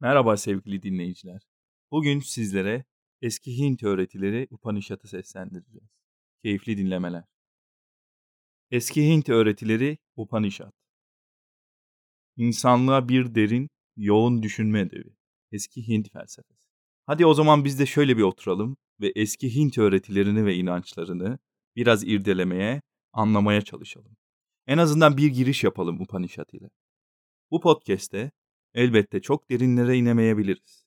Merhaba sevgili dinleyiciler. Bugün sizlere eski Hint öğretileri Upanishad'ı seslendireceğiz. Keyifli dinlemeler. Eski Hint öğretileri Upanishad. İnsanlığa bir derin, yoğun düşünme edebi. Eski Hint felsefesi. Hadi o zaman biz de şöyle bir oturalım ve eski Hint öğretilerini ve inançlarını biraz irdelemeye, anlamaya çalışalım. En azından bir giriş yapalım Upanishad ile. Bu podcast'te elbette çok derinlere inemeyebiliriz.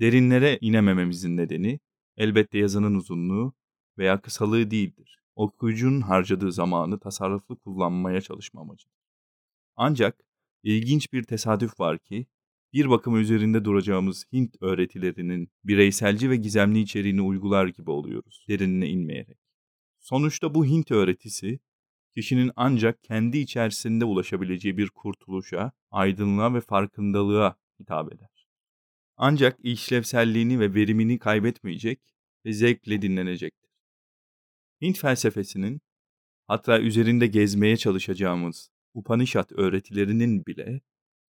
Derinlere inemememizin nedeni elbette yazının uzunluğu veya kısalığı değildir. Okuyucunun harcadığı zamanı tasarruflu kullanmaya çalışma amacıdır. Ancak ilginç bir tesadüf var ki bir bakıma üzerinde duracağımız Hint öğretilerinin bireyselci ve gizemli içeriğini uygular gibi oluyoruz derinine inmeyerek. Sonuçta bu Hint öğretisi kişinin ancak kendi içerisinde ulaşabileceği bir kurtuluşa, aydınlığa ve farkındalığa hitap eder. Ancak işlevselliğini ve verimini kaybetmeyecek ve zevkle dinlenecektir. Hint felsefesinin, hatta üzerinde gezmeye çalışacağımız Upanishad öğretilerinin bile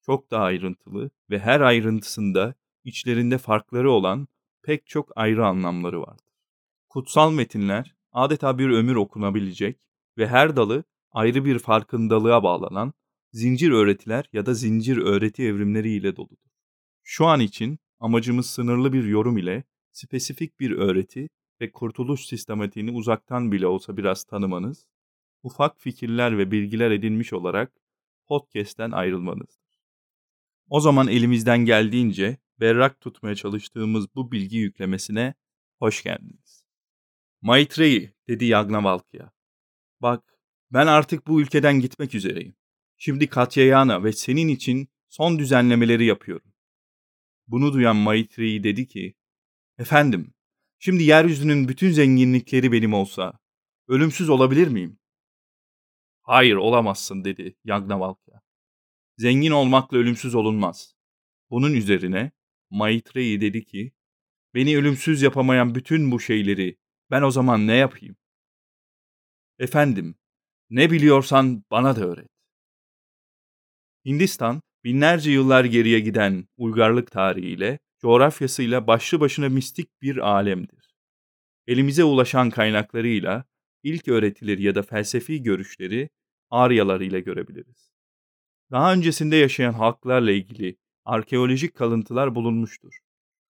çok daha ayrıntılı ve her ayrıntısında içlerinde farkları olan pek çok ayrı anlamları vardır. Kutsal metinler adeta bir ömür okunabilecek ve her dalı ayrı bir farkındalığa bağlanan zincir öğretiler ya da zincir öğreti evrimleri ile doludur. Şu an için amacımız sınırlı bir yorum ile spesifik bir öğreti ve kurtuluş sistematiğini uzaktan bile olsa biraz tanımanız, ufak fikirler ve bilgiler edinmiş olarak podcast'ten ayrılmanızdır. O zaman elimizden geldiğince berrak tutmaya çalıştığımız bu bilgi yüklemesine hoş geldiniz. Maitreyi dedi Yagnavalkya. Bak, ben artık bu ülkeden gitmek üzereyim. Şimdi Katyayana ve senin için son düzenlemeleri yapıyorum. Bunu duyan Maitreyi dedi ki, Efendim, şimdi yeryüzünün bütün zenginlikleri benim olsa, ölümsüz olabilir miyim? Hayır, olamazsın dedi Yagnavalkya. Zengin olmakla ölümsüz olunmaz. Bunun üzerine Maitreyi dedi ki, beni ölümsüz yapamayan bütün bu şeyleri ben o zaman ne yapayım? Efendim, ne biliyorsan bana da öğret. Hindistan, binlerce yıllar geriye giden uygarlık tarihiyle, coğrafyasıyla başlı başına mistik bir alemdir. Elimize ulaşan kaynaklarıyla ilk öğretileri ya da felsefi görüşleri Aryalar ile görebiliriz. Daha öncesinde yaşayan halklarla ilgili arkeolojik kalıntılar bulunmuştur.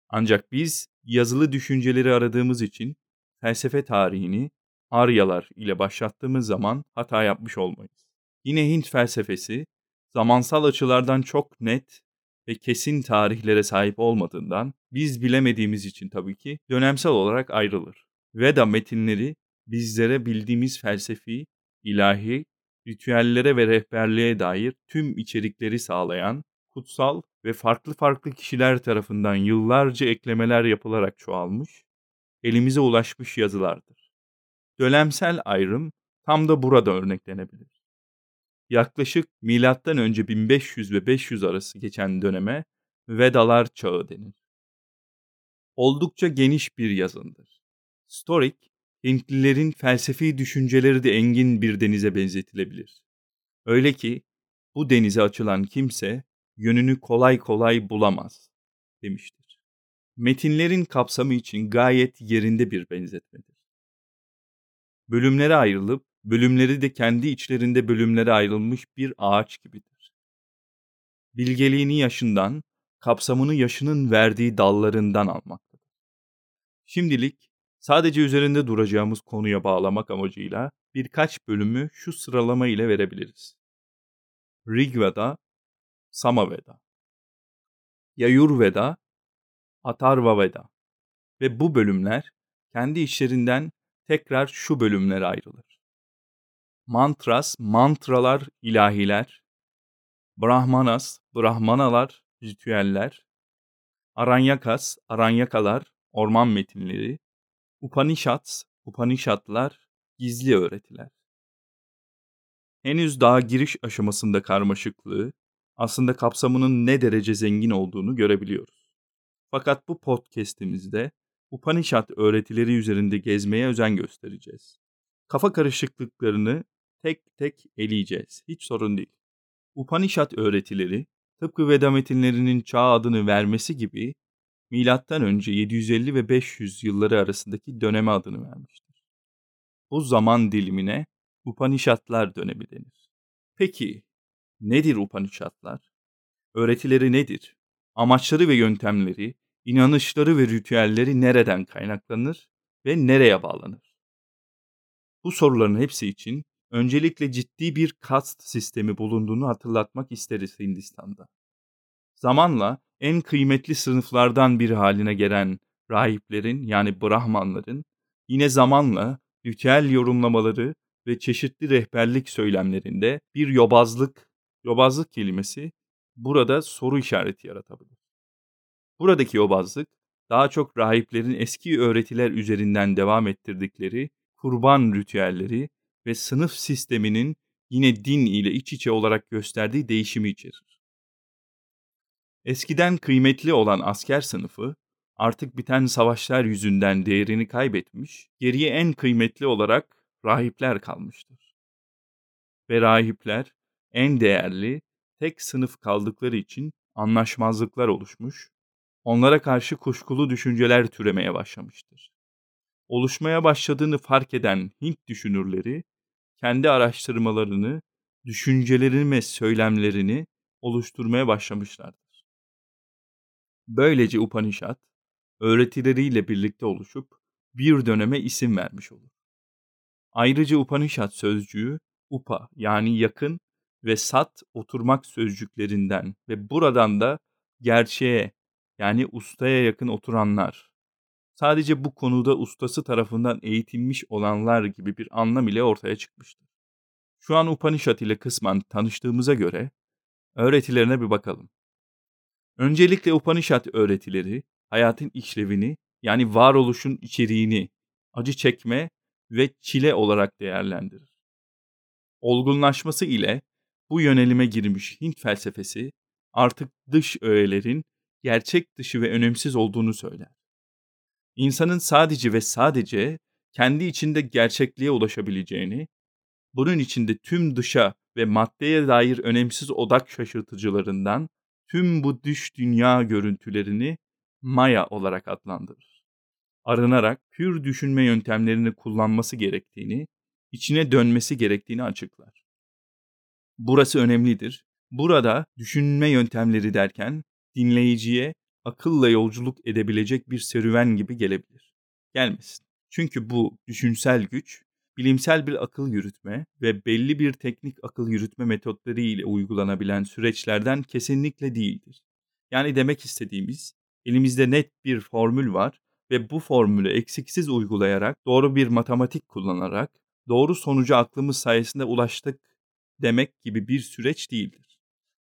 Ancak biz yazılı düşünceleri aradığımız için felsefe tarihini Aryalar ile başlattığımız zaman hata yapmış olmayız. Yine Hint felsefesi zamansal açılardan çok net ve kesin tarihlere sahip olmadığından biz bilemediğimiz için tabii ki dönemsel olarak ayrılır. Veda metinleri bizlere bildiğimiz felsefi, ilahi, ritüellere ve rehberliğe dair tüm içerikleri sağlayan, kutsal ve farklı farklı kişiler tarafından yıllarca eklemeler yapılarak çoğalmış, elimize ulaşmış yazılardır. Dönemsel ayrım tam da burada örneklenebilir. Yaklaşık milattan önce 1500 ve 500 arası geçen döneme Vedalar çağı denir. Oldukça geniş bir yazındır. Storik, Hintlilerin felsefi düşünceleri de engin bir denize benzetilebilir. Öyle ki bu denize açılan kimse yönünü kolay kolay bulamaz demiştir. Metinlerin kapsamı için gayet yerinde bir benzetmedir bölümlere ayrılıp bölümleri de kendi içlerinde bölümlere ayrılmış bir ağaç gibidir. Bilgeliğini yaşından, kapsamını yaşının verdiği dallarından almaktadır. Şimdilik sadece üzerinde duracağımız konuya bağlamak amacıyla birkaç bölümü şu sıralama ile verebiliriz. Rigveda, Samaveda, Yayurveda, Atharvaveda ve bu bölümler kendi içlerinden tekrar şu bölümlere ayrılır. Mantras, mantralar, ilahiler, Brahmanas, Brahmanalar, ritüeller, Aranyakas, Aranyakalar, orman metinleri, Upanishads, Upanishadlar, gizli öğretiler. Henüz daha giriş aşamasında karmaşıklığı, aslında kapsamının ne derece zengin olduğunu görebiliyoruz. Fakat bu podcast'imizde Upanishad öğretileri üzerinde gezmeye özen göstereceğiz. Kafa karışıklıklarını tek tek eleyeceğiz. Hiç sorun değil. Upanishad öğretileri tıpkı Veda metinlerinin çağ adını vermesi gibi milattan önce 750 ve 500 yılları arasındaki döneme adını vermiştir. Bu zaman dilimine Upanishadlar dönemi denir. Peki nedir Upanishadlar? Öğretileri nedir? Amaçları ve yöntemleri, inanışları ve ritüelleri nereden kaynaklanır ve nereye bağlanır? Bu soruların hepsi için öncelikle ciddi bir kast sistemi bulunduğunu hatırlatmak isteriz Hindistan'da. Zamanla en kıymetli sınıflardan biri haline gelen rahiplerin yani Brahmanların yine zamanla ritüel yorumlamaları ve çeşitli rehberlik söylemlerinde bir yobazlık, yobazlık kelimesi burada soru işareti yaratabilir. Buradaki yobazlık daha çok rahiplerin eski öğretiler üzerinden devam ettirdikleri kurban ritüelleri ve sınıf sisteminin yine din ile iç içe olarak gösterdiği değişimi içerir. Eskiden kıymetli olan asker sınıfı artık biten savaşlar yüzünden değerini kaybetmiş, geriye en kıymetli olarak rahipler kalmıştır. Ve rahipler en değerli tek sınıf kaldıkları için anlaşmazlıklar oluşmuş, onlara karşı kuşkulu düşünceler türemeye başlamıştır. Oluşmaya başladığını fark eden Hint düşünürleri kendi araştırmalarını, düşüncelerini ve söylemlerini oluşturmaya başlamışlardır. Böylece Upanishad, öğretileriyle birlikte oluşup bir döneme isim vermiş olur. Ayrıca Upanishad sözcüğü upa yani yakın ve sat oturmak sözcüklerinden ve buradan da gerçeğe yani ustaya yakın oturanlar. Sadece bu konuda ustası tarafından eğitilmiş olanlar gibi bir anlam ile ortaya çıkmıştır. Şu an Upanishad ile kısmen tanıştığımıza göre öğretilerine bir bakalım. Öncelikle Upanishad öğretileri hayatın işlevini yani varoluşun içeriğini, acı çekme ve çile olarak değerlendirir. Olgunlaşması ile bu yönelime girmiş Hint felsefesi artık dış öğelerin gerçek dışı ve önemsiz olduğunu söyler. İnsanın sadece ve sadece kendi içinde gerçekliğe ulaşabileceğini, bunun içinde tüm dışa ve maddeye dair önemsiz odak şaşırtıcılarından tüm bu dış dünya görüntülerini maya olarak adlandırır arınarak pür düşünme yöntemlerini kullanması gerektiğini, içine dönmesi gerektiğini açıklar. Burası önemlidir. Burada düşünme yöntemleri derken dinleyiciye akılla yolculuk edebilecek bir serüven gibi gelebilir. Gelmesin. Çünkü bu düşünsel güç bilimsel bir akıl yürütme ve belli bir teknik akıl yürütme metotları ile uygulanabilen süreçlerden kesinlikle değildir. Yani demek istediğimiz elimizde net bir formül var ve bu formülü eksiksiz uygulayarak, doğru bir matematik kullanarak, doğru sonuca aklımız sayesinde ulaştık demek gibi bir süreç değildir.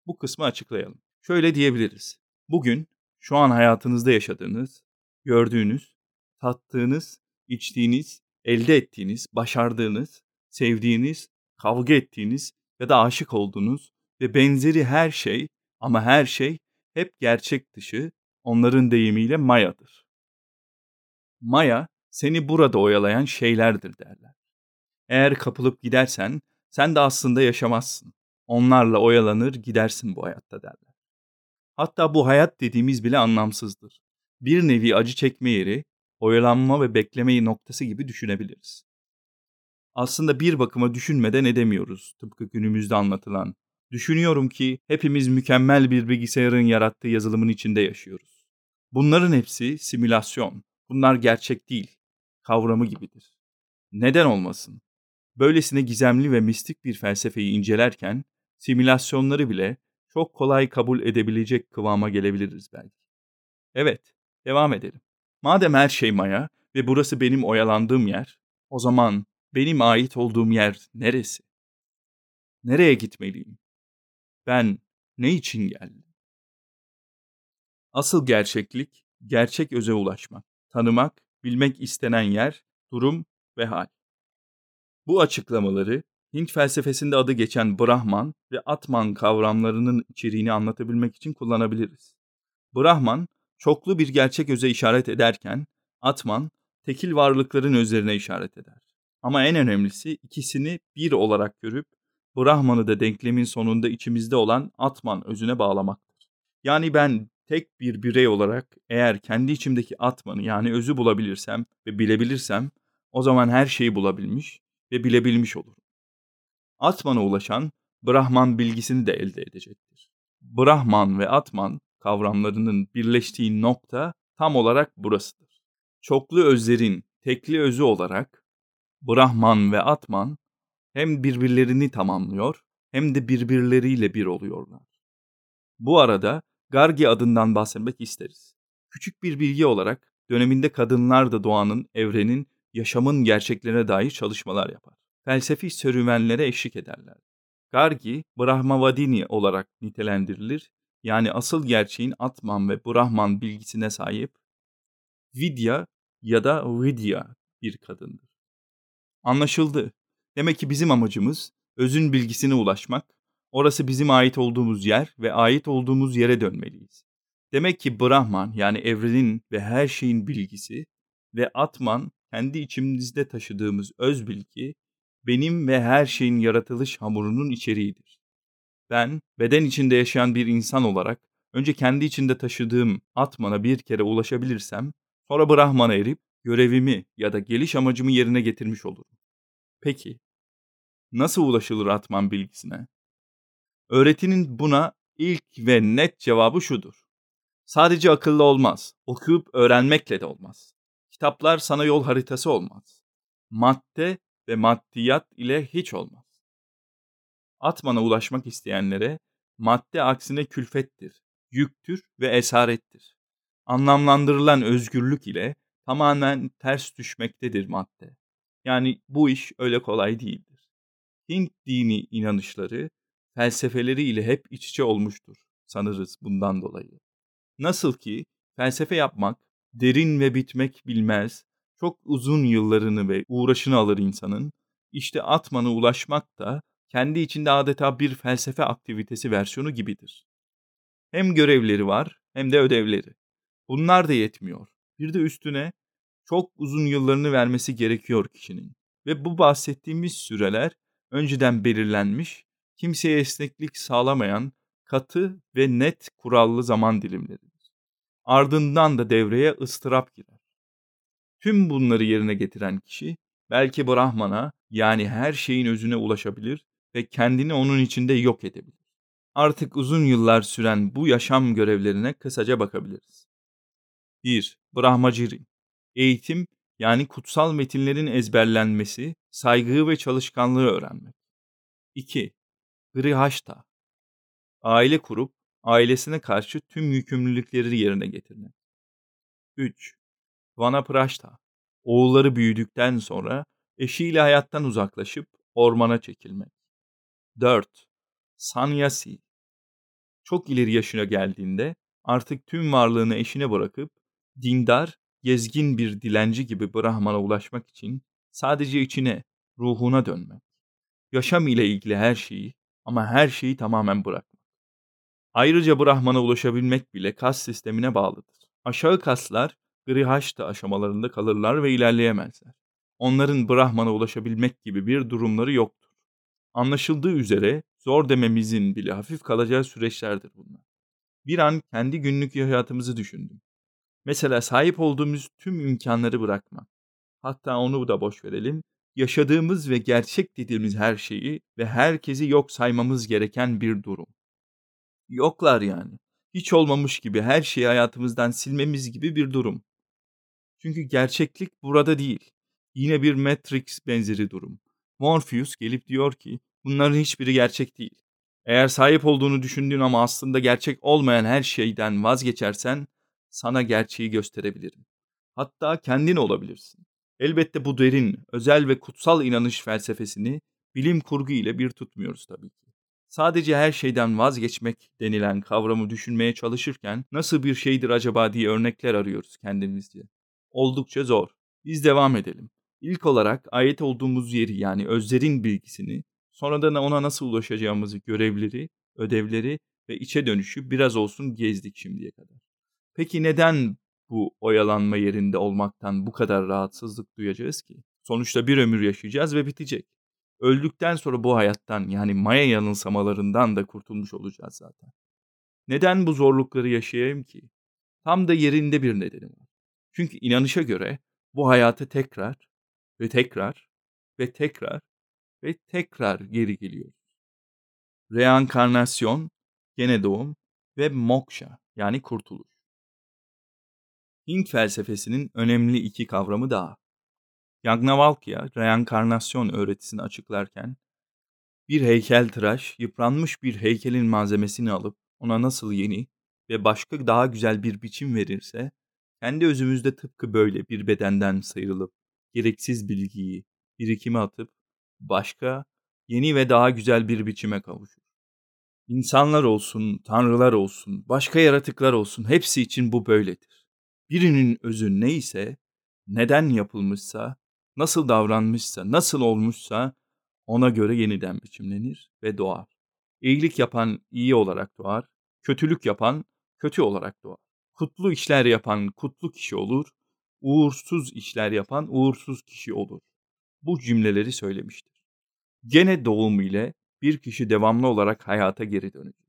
Bu kısmı açıklayalım. Şöyle diyebiliriz. Bugün şu an hayatınızda yaşadığınız, gördüğünüz, tattığınız, içtiğiniz, elde ettiğiniz, başardığınız, sevdiğiniz, kavga ettiğiniz ya da aşık olduğunuz ve benzeri her şey ama her şey hep gerçek dışı, onların deyimiyle mayadır. Maya seni burada oyalayan şeylerdir derler. Eğer kapılıp gidersen sen de aslında yaşamazsın. Onlarla oyalanır gidersin bu hayatta derler. Hatta bu hayat dediğimiz bile anlamsızdır. Bir nevi acı çekme yeri, oyalanma ve bekleme noktası gibi düşünebiliriz. Aslında bir bakıma düşünmeden edemiyoruz tıpkı günümüzde anlatılan. Düşünüyorum ki hepimiz mükemmel bir bilgisayarın yarattığı yazılımın içinde yaşıyoruz. Bunların hepsi simülasyon, bunlar gerçek değil kavramı gibidir. Neden olmasın? Böylesine gizemli ve mistik bir felsefeyi incelerken simülasyonları bile çok kolay kabul edebilecek kıvama gelebiliriz belki. Evet, devam edelim. Madem her şey maya ve burası benim oyalandığım yer, o zaman benim ait olduğum yer neresi? Nereye gitmeliyim? Ben ne için geldim? Asıl gerçeklik, gerçek öze ulaşmak tanımak, bilmek istenen yer, durum ve hal. Bu açıklamaları Hint felsefesinde adı geçen Brahman ve Atman kavramlarının içeriğini anlatabilmek için kullanabiliriz. Brahman, çoklu bir gerçek öze işaret ederken, Atman, tekil varlıkların özlerine işaret eder. Ama en önemlisi ikisini bir olarak görüp, Brahman'ı da denklemin sonunda içimizde olan Atman özüne bağlamaktır. Yani ben tek bir birey olarak eğer kendi içimdeki atmanı yani özü bulabilirsem ve bilebilirsem o zaman her şeyi bulabilmiş ve bilebilmiş olurum. Atman'a ulaşan Brahman bilgisini de elde edecektir. Brahman ve Atman kavramlarının birleştiği nokta tam olarak burasıdır. Çoklu özlerin tekli özü olarak Brahman ve Atman hem birbirlerini tamamlıyor hem de birbirleriyle bir oluyorlar. Bu arada Gargi adından bahsetmek isteriz. Küçük bir bilgi olarak döneminde kadınlar da doğanın, evrenin, yaşamın gerçeklerine dair çalışmalar yapar. Felsefi serüvenlere eşlik ederler. Gargi, Brahmavadini olarak nitelendirilir. Yani asıl gerçeğin Atman ve Brahman bilgisine sahip Vidya ya da Vidya bir kadındır. Anlaşıldı. Demek ki bizim amacımız özün bilgisine ulaşmak, orası bizim ait olduğumuz yer ve ait olduğumuz yere dönmeliyiz. Demek ki Brahman yani evrenin ve her şeyin bilgisi ve Atman kendi içimizde taşıdığımız öz bilgi benim ve her şeyin yaratılış hamurunun içeriğidir. Ben beden içinde yaşayan bir insan olarak önce kendi içinde taşıdığım Atman'a bir kere ulaşabilirsem sonra Brahman'a erip görevimi ya da geliş amacımı yerine getirmiş olurum. Peki, nasıl ulaşılır Atman bilgisine? Öğretinin buna ilk ve net cevabı şudur. Sadece akıllı olmaz, okuyup öğrenmekle de olmaz. Kitaplar sana yol haritası olmaz. Madde ve maddiyat ile hiç olmaz. Atman'a ulaşmak isteyenlere madde aksine külfettir, yüktür ve esarettir. Anlamlandırılan özgürlük ile tamamen ters düşmektedir madde. Yani bu iş öyle kolay değildir. Hint dini inanışları, felsefeleri ile hep iç içe olmuştur sanırız bundan dolayı. Nasıl ki felsefe yapmak derin ve bitmek bilmez, çok uzun yıllarını ve uğraşını alır insanın, işte Atman'a ulaşmak da kendi içinde adeta bir felsefe aktivitesi versiyonu gibidir. Hem görevleri var hem de ödevleri. Bunlar da yetmiyor. Bir de üstüne çok uzun yıllarını vermesi gerekiyor kişinin. Ve bu bahsettiğimiz süreler önceden belirlenmiş, kimseye esneklik sağlamayan katı ve net kurallı zaman dilimleridir. Ardından da devreye ıstırap girer. Tüm bunları yerine getiren kişi belki Brahman'a yani her şeyin özüne ulaşabilir ve kendini onun içinde yok edebilir. Artık uzun yıllar süren bu yaşam görevlerine kısaca bakabiliriz. 1. Brahmaciri Eğitim yani kutsal metinlerin ezberlenmesi, saygıyı ve çalışkanlığı öğrenmek. 2. Grihashta Aile kurup ailesine karşı tüm yükümlülükleri yerine getirmek. 3. Vanaprashta Oğulları büyüdükten sonra eşiyle hayattan uzaklaşıp ormana çekilmek. 4. Sanyasi Çok ileri yaşına geldiğinde artık tüm varlığını eşine bırakıp dindar gezgin bir dilenci gibi Brahman'a ulaşmak için sadece içine, ruhuna dönmek. Yaşam ile ilgili her şeyi ama her şeyi tamamen bırakmak. Ayrıca Brahman'a ulaşabilmek bile kas sistemine bağlıdır. Aşağı kaslar Grihashta aşamalarında kalırlar ve ilerleyemezler. Onların Brahman'a ulaşabilmek gibi bir durumları yoktur. Anlaşıldığı üzere zor dememizin bile hafif kalacağı süreçlerdir bunlar. Bir an kendi günlük hayatımızı düşündüm. Mesela sahip olduğumuz tüm imkanları bırakmak. Hatta onu da boş verelim. Yaşadığımız ve gerçek dediğimiz her şeyi ve herkesi yok saymamız gereken bir durum. Yoklar yani. Hiç olmamış gibi her şeyi hayatımızdan silmemiz gibi bir durum. Çünkü gerçeklik burada değil. Yine bir Matrix benzeri durum. Morpheus gelip diyor ki bunların hiçbiri gerçek değil. Eğer sahip olduğunu düşündüğün ama aslında gerçek olmayan her şeyden vazgeçersen sana gerçeği gösterebilirim. Hatta kendin olabilirsin. Elbette bu derin, özel ve kutsal inanış felsefesini bilim kurgu ile bir tutmuyoruz tabii ki. Sadece her şeyden vazgeçmek denilen kavramı düşünmeye çalışırken nasıl bir şeydir acaba diye örnekler arıyoruz kendimizce. Oldukça zor. Biz devam edelim. İlk olarak ait olduğumuz yeri yani özlerin bilgisini, sonradan ona nasıl ulaşacağımızı, görevleri, ödevleri ve içe dönüşü biraz olsun gezdik şimdiye kadar. Peki neden bu oyalanma yerinde olmaktan bu kadar rahatsızlık duyacağız ki? Sonuçta bir ömür yaşayacağız ve bitecek. Öldükten sonra bu hayattan yani maya yanılsamalarından da kurtulmuş olacağız zaten. Neden bu zorlukları yaşayayım ki? Tam da yerinde bir nedeni var. Çünkü inanışa göre bu hayata tekrar ve tekrar ve tekrar ve tekrar geri geliyor. Reenkarnasyon, gene doğum ve moksha yani kurtuluş. Hint felsefesinin önemli iki kavramı daha. Yagnavalkya, reenkarnasyon öğretisini açıklarken, bir heykeltıraş yıpranmış bir heykelin malzemesini alıp ona nasıl yeni ve başka daha güzel bir biçim verirse, kendi özümüzde tıpkı böyle bir bedenden sıyrılıp, gereksiz bilgiyi, birikime atıp, başka, yeni ve daha güzel bir biçime kavuşur. İnsanlar olsun, tanrılar olsun, başka yaratıklar olsun hepsi için bu böyledir. Birinin özü neyse, neden yapılmışsa, nasıl davranmışsa, nasıl olmuşsa ona göre yeniden biçimlenir ve doğar. İyilik yapan iyi olarak doğar, kötülük yapan kötü olarak doğar. Kutlu işler yapan kutlu kişi olur, uğursuz işler yapan uğursuz kişi olur. Bu cümleleri söylemiştir. Gene doğum ile bir kişi devamlı olarak hayata geri dönecek.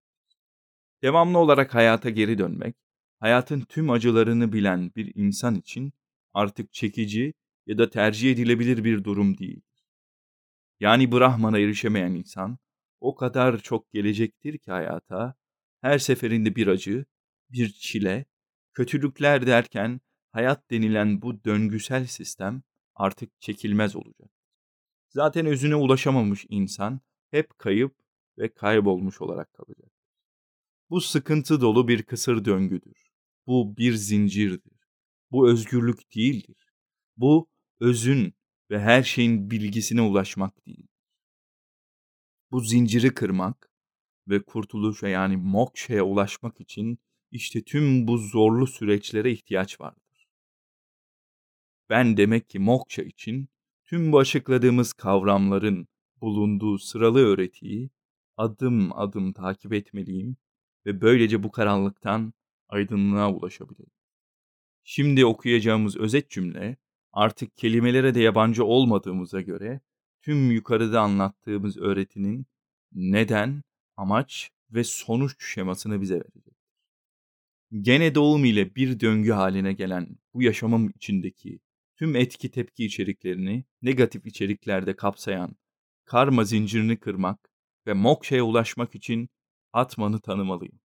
Devamlı olarak hayata geri dönmek, hayatın tüm acılarını bilen bir insan için artık çekici ya da tercih edilebilir bir durum değil. Yani Brahman'a erişemeyen insan o kadar çok gelecektir ki hayata, her seferinde bir acı, bir çile, kötülükler derken hayat denilen bu döngüsel sistem artık çekilmez olacak. Zaten özüne ulaşamamış insan hep kayıp ve kaybolmuş olarak kalacak. Bu sıkıntı dolu bir kısır döngüdür. Bu bir zincirdir. Bu özgürlük değildir. Bu özün ve her şeyin bilgisine ulaşmak değil. Bu zinciri kırmak ve kurtuluşa yani mokşaya ulaşmak için işte tüm bu zorlu süreçlere ihtiyaç vardır. Ben demek ki moksha için tüm bu açıkladığımız kavramların bulunduğu sıralı öğretiyi adım adım takip etmeliyim ve böylece bu karanlıktan aydınlığa ulaşabilirim. Şimdi okuyacağımız özet cümle artık kelimelere de yabancı olmadığımıza göre tüm yukarıda anlattığımız öğretinin neden, amaç ve sonuç şemasını bize verecektir. Gene doğum ile bir döngü haline gelen bu yaşamım içindeki tüm etki tepki içeriklerini negatif içeriklerde kapsayan karma zincirini kırmak ve mokşaya ulaşmak için Atman'ı tanımalıyım.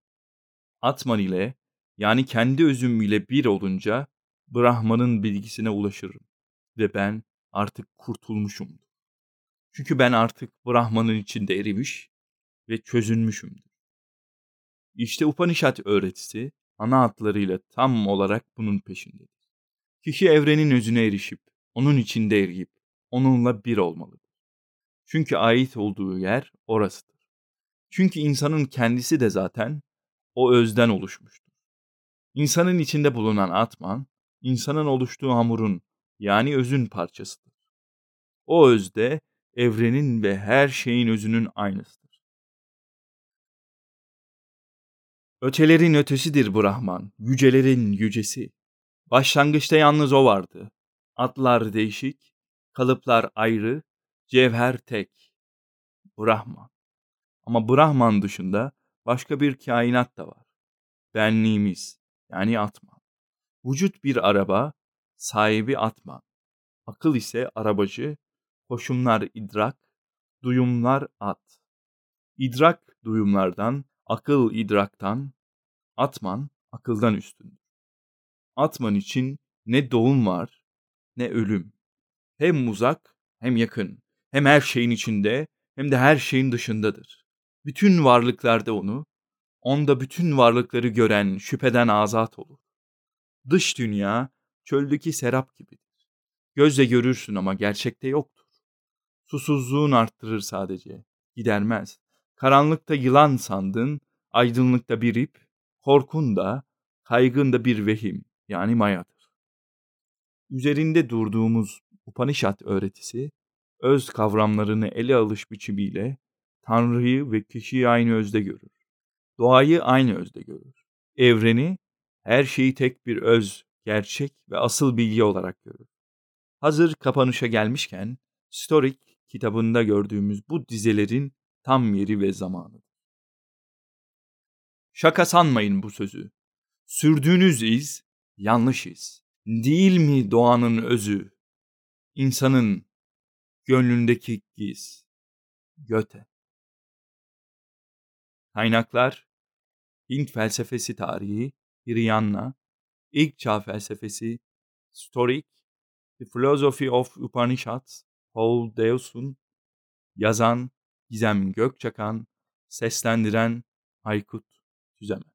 Atman ile yani kendi özüm ile bir olunca Brahman'ın bilgisine ulaşırım ve ben artık kurtulmuşumdur. Çünkü ben artık Brahman'ın içinde erimiş ve çözünmüşümdür. İşte Upanishad öğretisi ana hatlarıyla tam olarak bunun peşindedir. Kişi evrenin özüne erişip, onun içinde eriyip, onunla bir olmalıdır. Çünkü ait olduğu yer orasıdır. Çünkü insanın kendisi de zaten o özden oluşmuştur. İnsanın içinde bulunan atman, insanın oluştuğu hamurun yani özün parçasıdır. O özde evrenin ve her şeyin özünün aynısıdır. Ötelerin ötesidir Brahman, yücelerin yücesi. Başlangıçta yalnız o vardı. Atlar değişik, kalıplar ayrı, cevher tek. Brahman. Ama Brahman dışında başka bir kainat da var. Benliğimiz, yani Atman. Vücut bir araba, sahibi Atman. Akıl ise arabacı, koşumlar idrak, duyumlar at. İdrak duyumlardan, akıl idraktan, Atman akıldan üstündür. Atman için ne doğum var ne ölüm. Hem uzak hem yakın. Hem her şeyin içinde hem de her şeyin dışındadır. Bütün varlıklarda onu, onda bütün varlıkları gören, şüpheden azat olur. Dış dünya çöldeki serap gibidir. Gözle görürsün ama gerçekte yoktur. Susuzluğun arttırır sadece, gidermez. Karanlıkta yılan sandın, aydınlıkta bir ip, korkun da, kaygın da bir vehim yani mayadır. Üzerinde durduğumuz Upanishad öğretisi, öz kavramlarını ele alış biçimiyle Tanrı'yı ve kişiyi aynı özde görür. Doğayı aynı özde görür. Evreni, her şeyi tek bir öz, gerçek ve asıl bilgi olarak görür. Hazır kapanışa gelmişken, Storik kitabında gördüğümüz bu dizelerin tam yeri ve zamanı. Şaka sanmayın bu sözü. Sürdüğünüz iz yanlış iz. Değil mi doğanın özü? İnsanın gönlündeki giz. Göte. Kaynaklar Hint felsefesi tarihi, Hiriyanna, İlk Çağ felsefesi, Storik, The Philosophy of Upanishads, Paul Deussen, yazan Gizem Gökçakan, seslendiren Aykut Tüzemen.